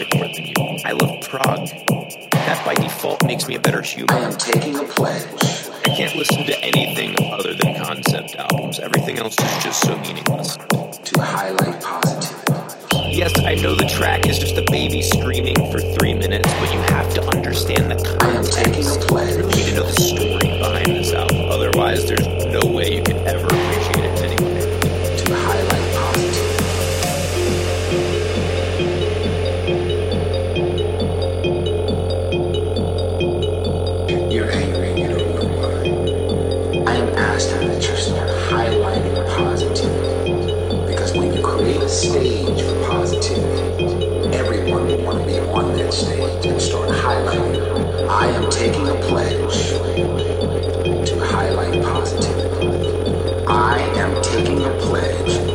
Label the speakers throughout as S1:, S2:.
S1: music more than you. I love prog. That by default makes me a better human.
S2: I am taking a pledge.
S1: I can't listen to anything other than concept albums. Everything else is just so meaningless.
S2: To highlight positivity.
S1: Yes, I know the track is just a baby screaming for three minutes, but you have to understand the context.
S2: I am taking a pledge.
S1: You need to know the story behind this album. Otherwise, there's
S2: stage for positivity, everyone will want to be on that stage and start highlighting. I am taking a pledge to highlight positivity. I am taking a pledge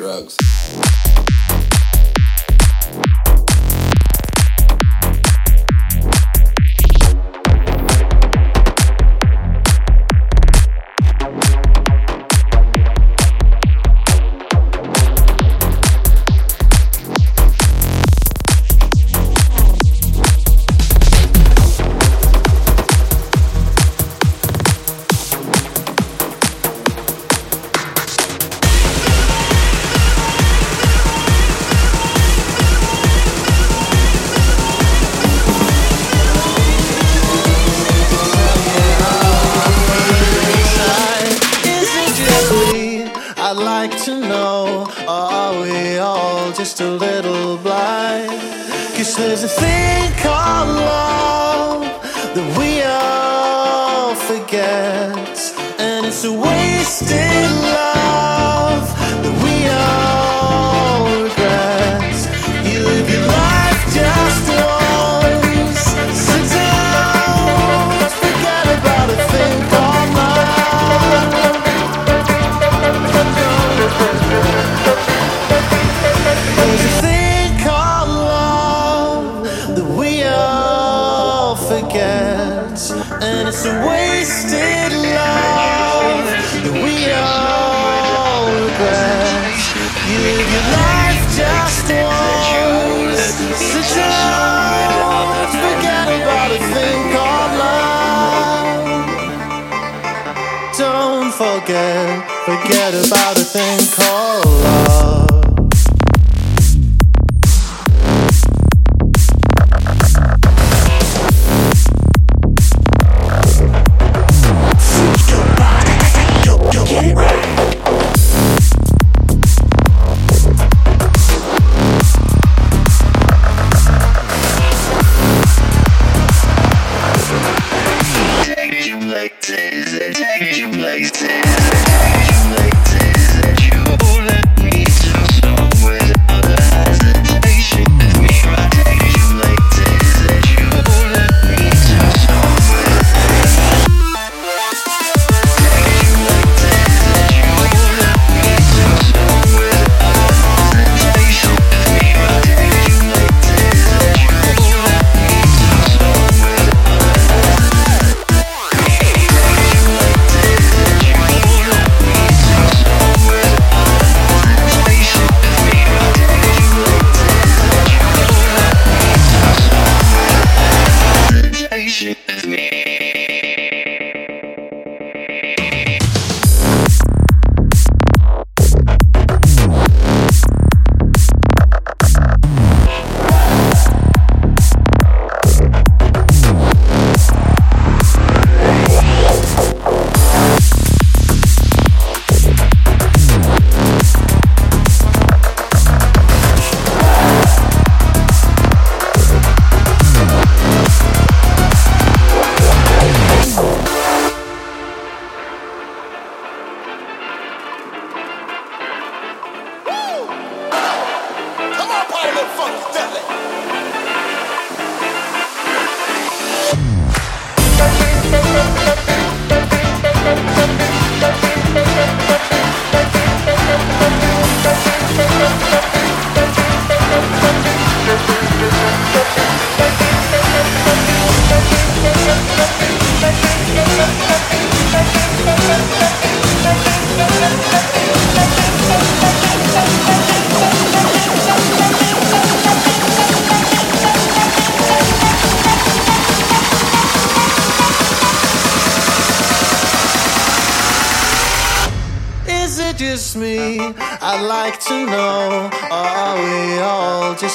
S3: Drugs.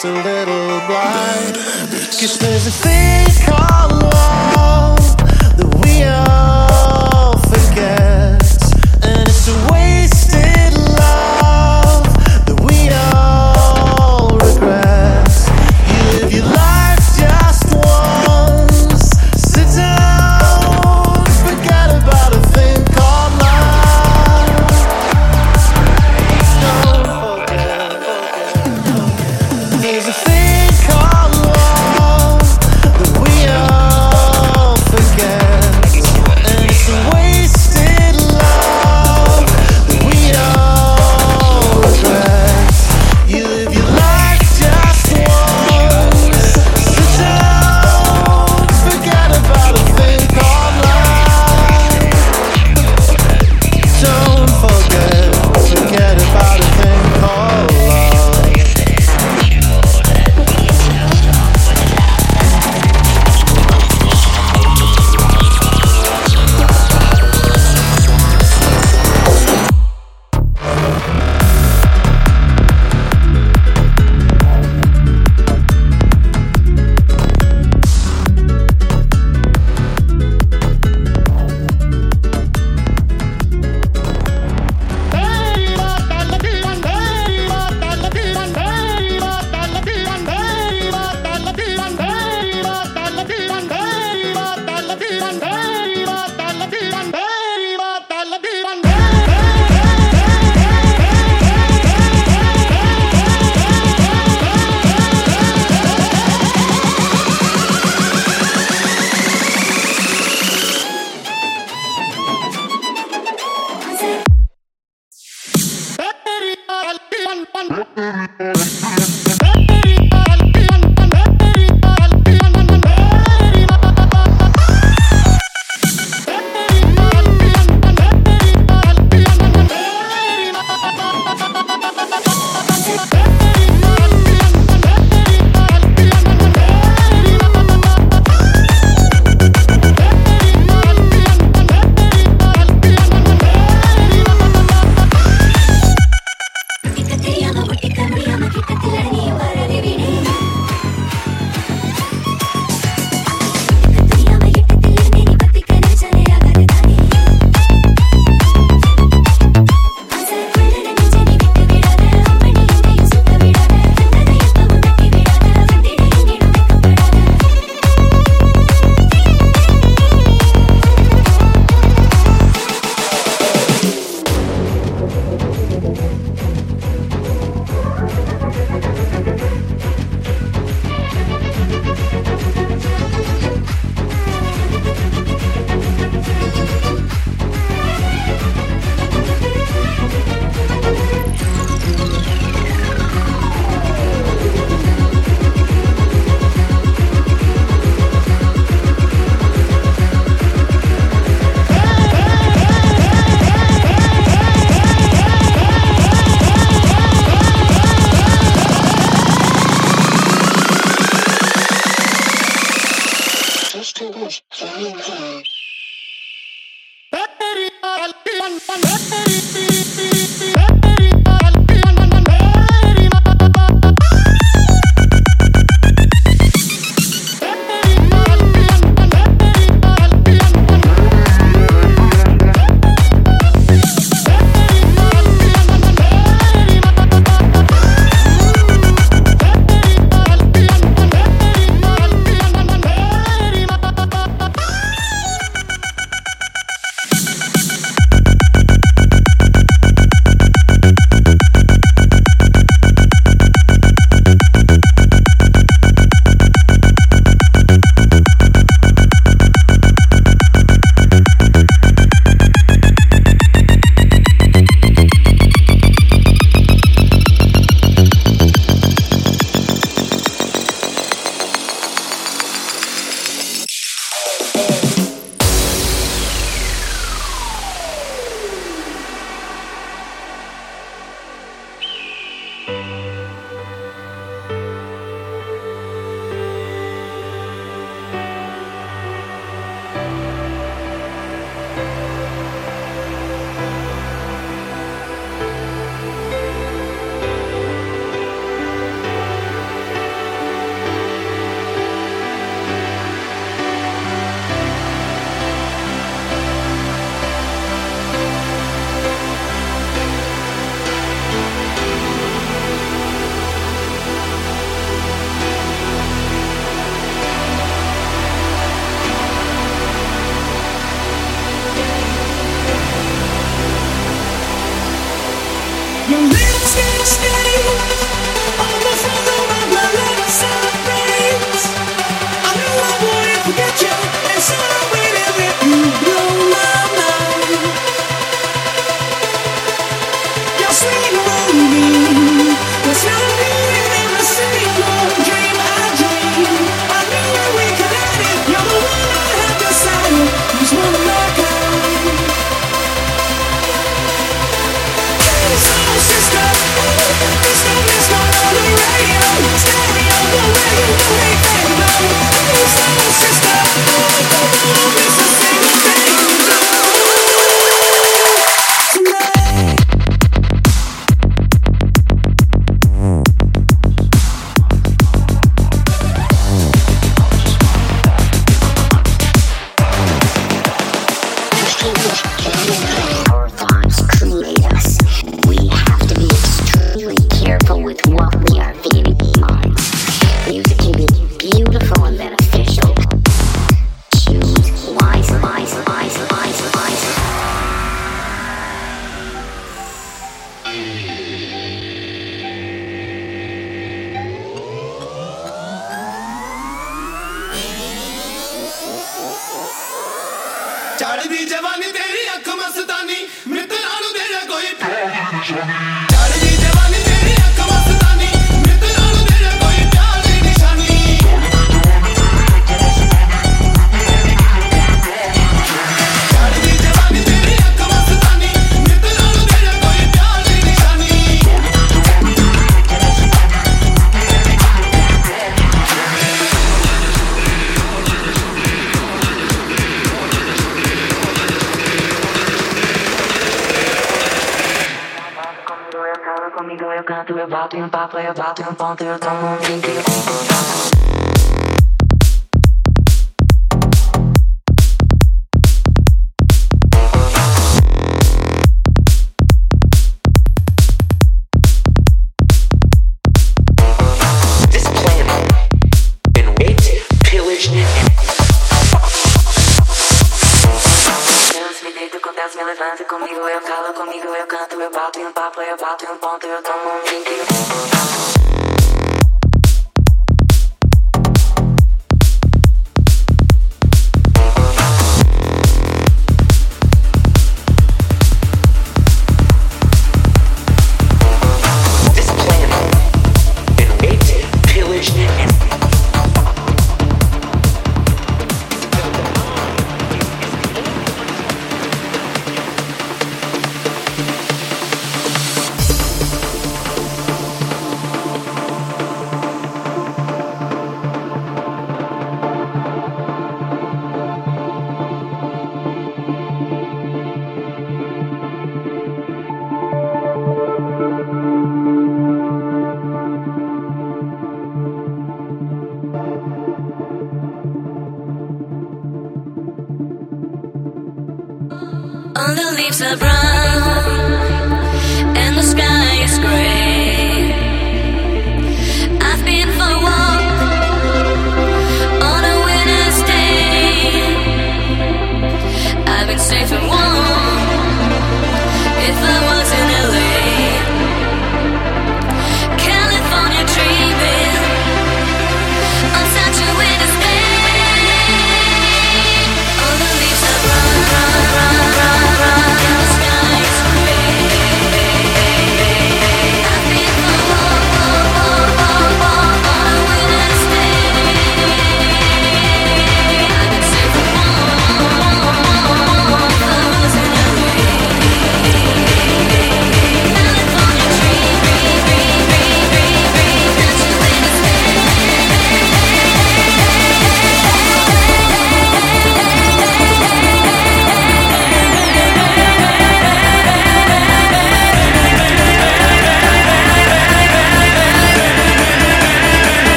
S4: Just a little blind? Cause there's a thing called We. about him, papai about
S3: him, ponte, eu
S5: tomo um
S1: drink.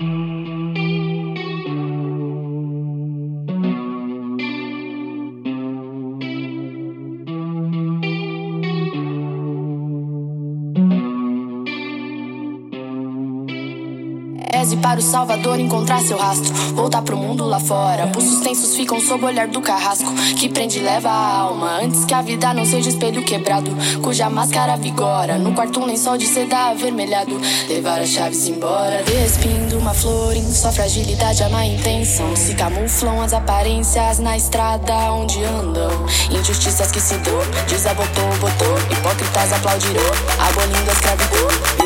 S6: Mm-hmm. Para o Salvador encontrar seu rastro. Voltar pro mundo lá fora. Pulsos tensos ficam sob o olhar do carrasco. Que prende e leva a alma. Antes que a vida não seja espelho quebrado. Cuja máscara vigora. No quarto um lençol de seda avermelhado. Levar as chaves embora. Despindo uma flor em sua fragilidade, a má intenção. Se camuflam as aparências na estrada onde andam. Injustiças que se dão. Desabotou, botou. Hipócritas aplaudirão. Abolindo a escravidão.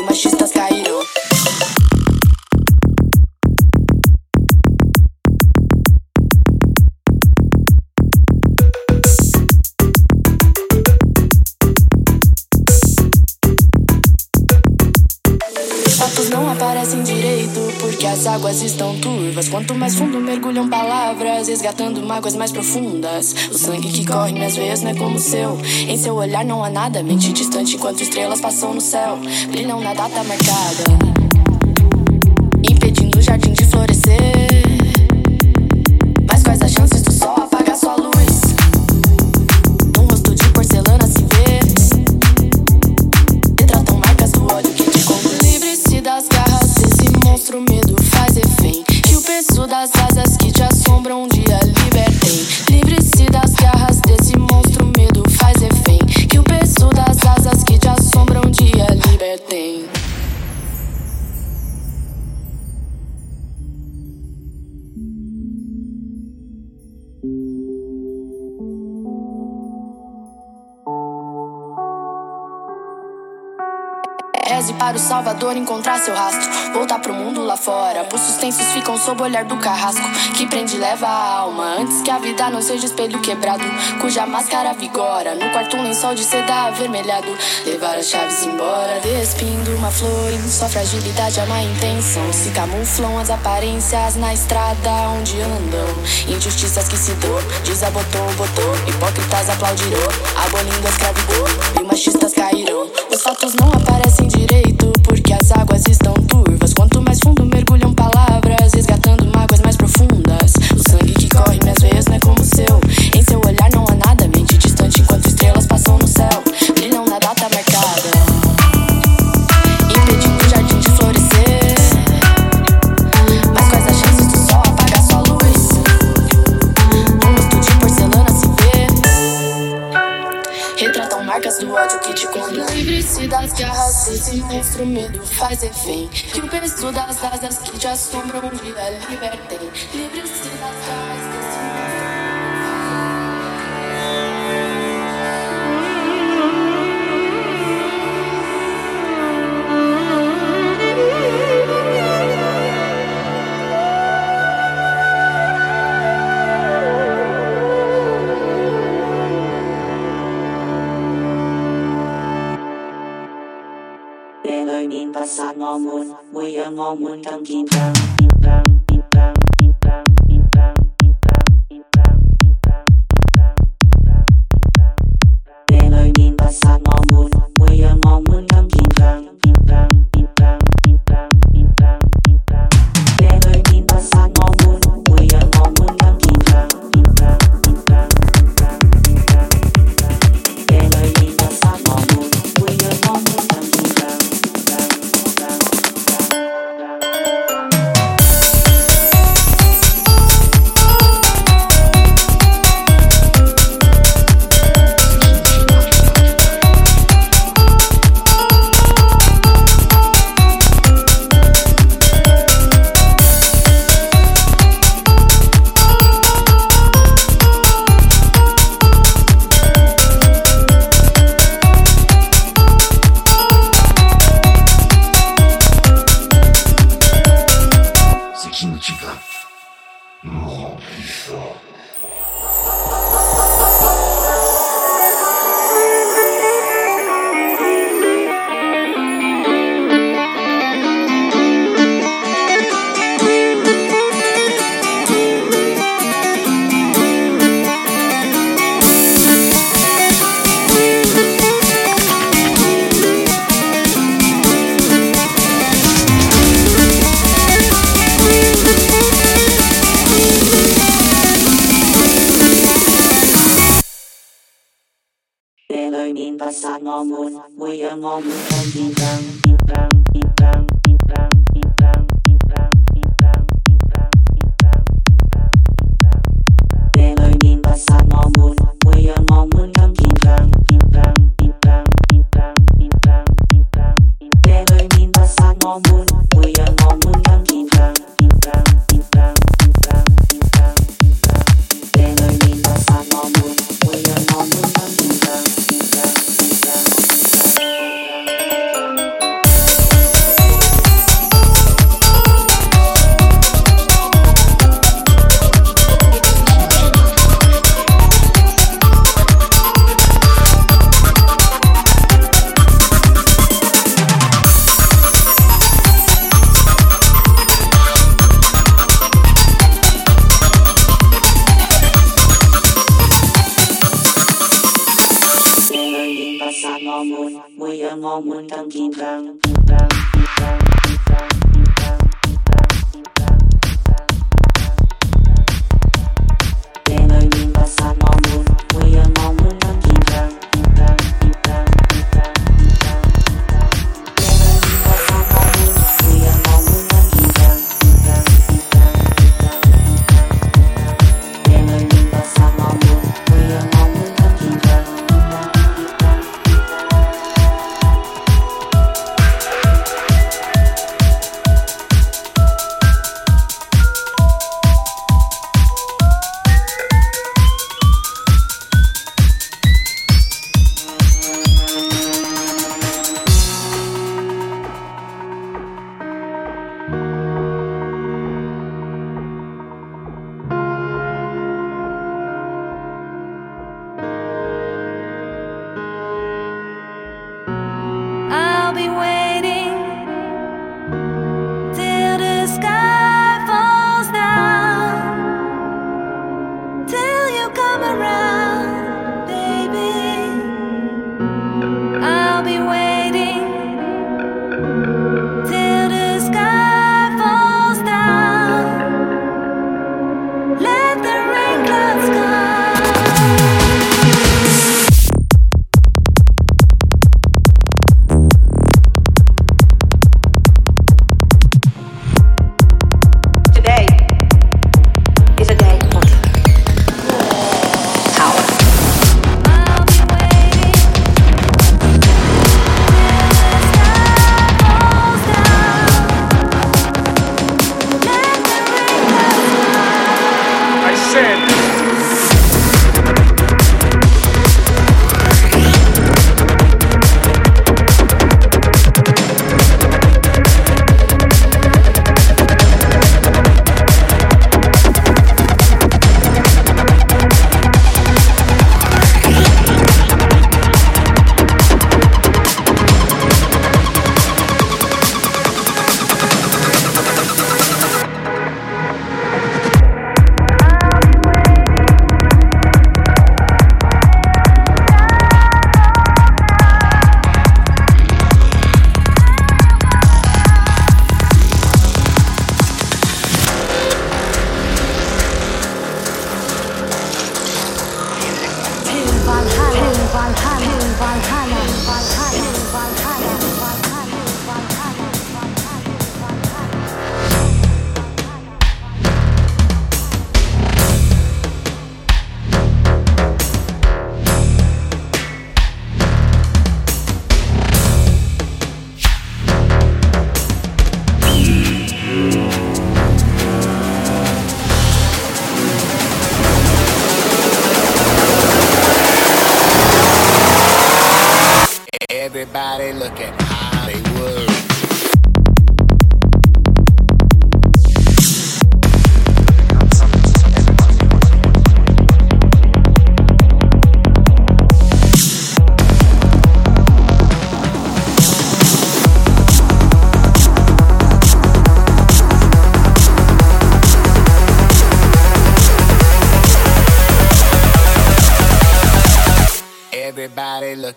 S6: Quanto mais fundo mergulham palavras, resgatando mágoas mais profundas. O sangue que corre em minhas veias não é como o seu. Em seu olhar não há nada, mente distante enquanto estrelas passam no céu. Brilham na data marcada, impedindo o jardim de florescer. Reze para o Salvador encontrar seu rastro. Voltar pro mundo lá fora. Pulsos tensos ficam sob o olhar do carrasco. Que prende e leva a alma. Antes que a vida não seja espelho quebrado. Cuja máscara vigora. No quarto um lençol de seda avermelhado. Levar as chaves embora. Despindo uma flor em sua fragilidade, a má intenção. Se camuflam as aparências na estrada onde andam. Injustiças que se dão. Desabotou, botou. Hipócritas aplaudirão. Abolindo a escravidão. E machistas cairão. Os fatos não aparecem direito porque as águas estão turvas. Quanto mais fundo mergulham palavras, resgatando mágoas mais profundas. O sangue que corre minhas veias não é como o seu. Em seu olhar não há nada, mente distante enquanto estrelas passam no céu. Brilham na data marcada, impedindo o jardim de florescer. Mas quais as chances do sol apagar sua luz? Num rosto de porcelana se vê. Retratam marcas do ódio que te conduz. Livre-se das garras desse monstro, medo faz refém. Que o peso das asas que te assombram um dia libertem. Livre-se das garras desse monstro.
S7: 杀我们，会让
S8: 我们
S9: 更坚强。坚强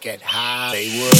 S9: get high. They would.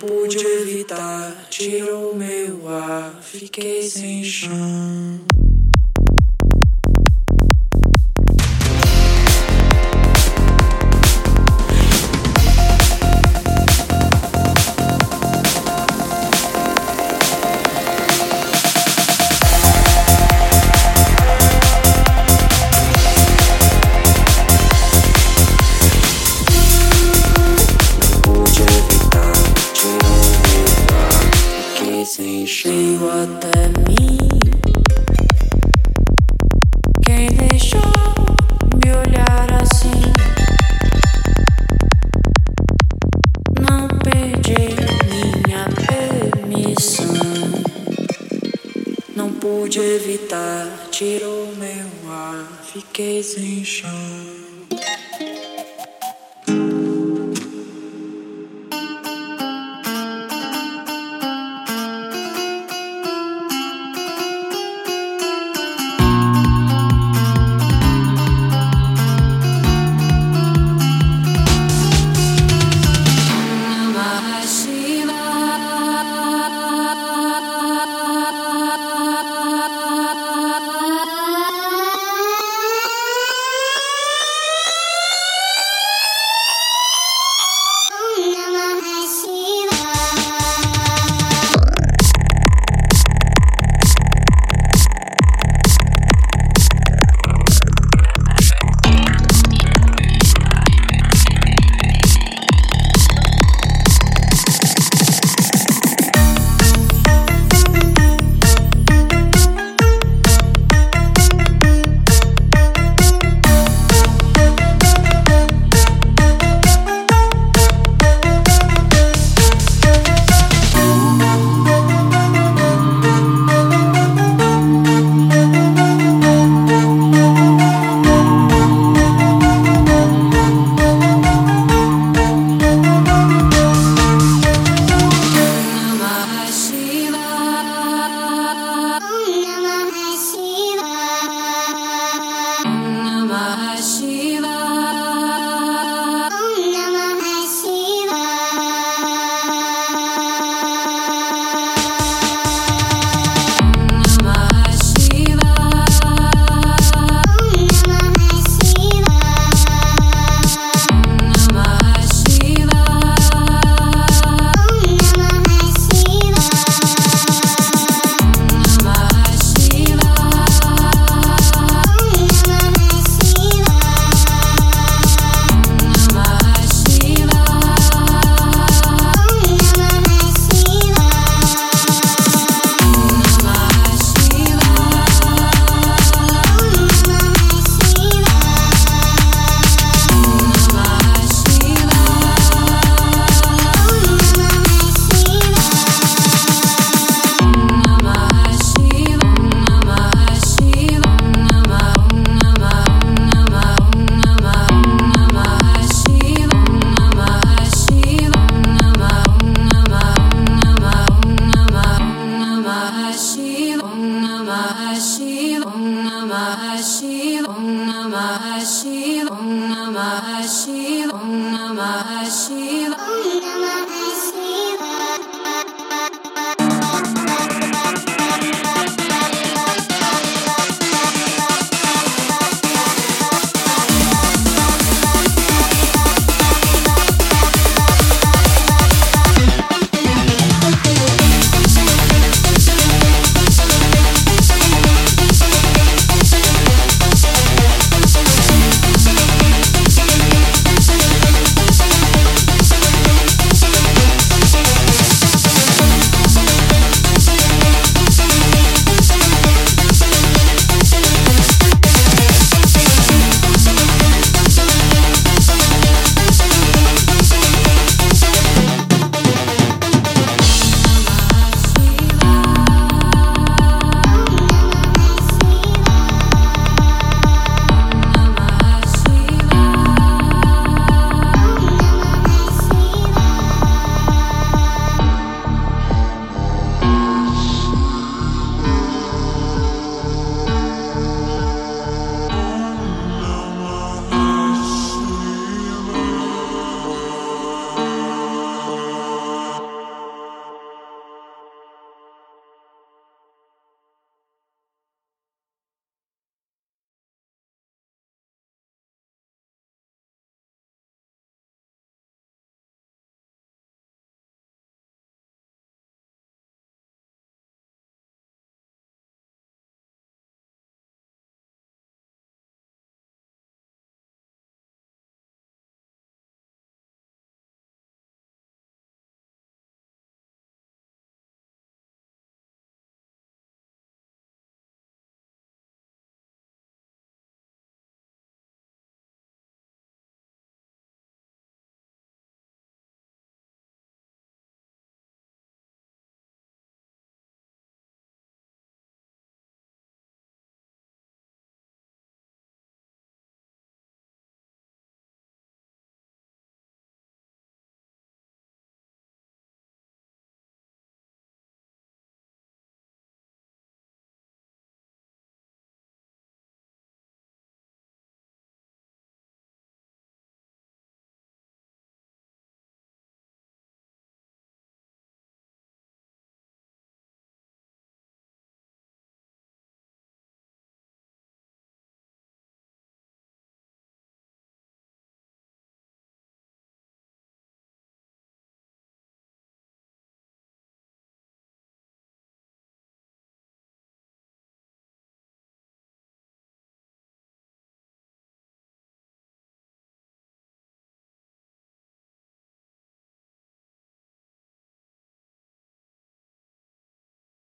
S9: Pude evitar, tirou meu ar, fiquei sem chão. evitar, tirou meu ar, fiquei sem chão.